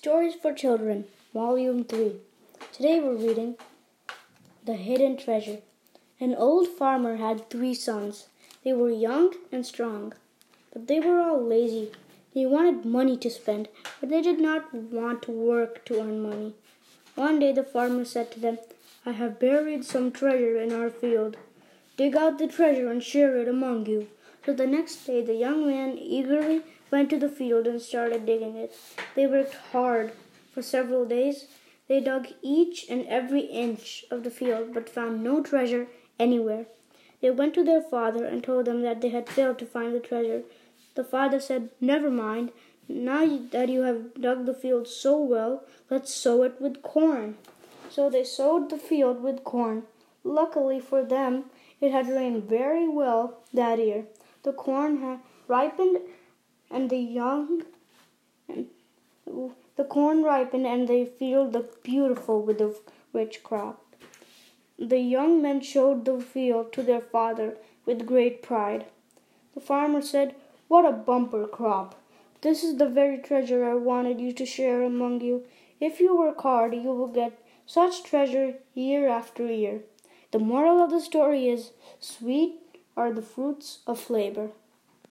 Stories for Children, Volume 3. Today we're reading The Hidden Treasure. An old farmer had three sons. They were young and strong, but they were all lazy. They wanted money to spend, but they did not want to work to earn money. One day the farmer said to them, I have buried some treasure in our field. Dig out the treasure and share it among you. So the next day the young man eagerly went to the field and started digging it. They worked hard for several days. They dug each and every inch of the field but found no treasure anywhere. They went to their father and told him that they had failed to find the treasure. The father said, Never mind. Now that you have dug the field so well, let's sow it with corn. So they sowed the field with corn. Luckily for them, it had rained very well that year. The corn had ripened and the young and the corn ripened and the field looked beautiful with a rich crop. The young men showed the field to their father with great pride. The farmer said, What a bumper crop! This is the very treasure I wanted you to share among you. If you work hard, you will get such treasure year after year. The moral of the story is sweet are the fruits of labor.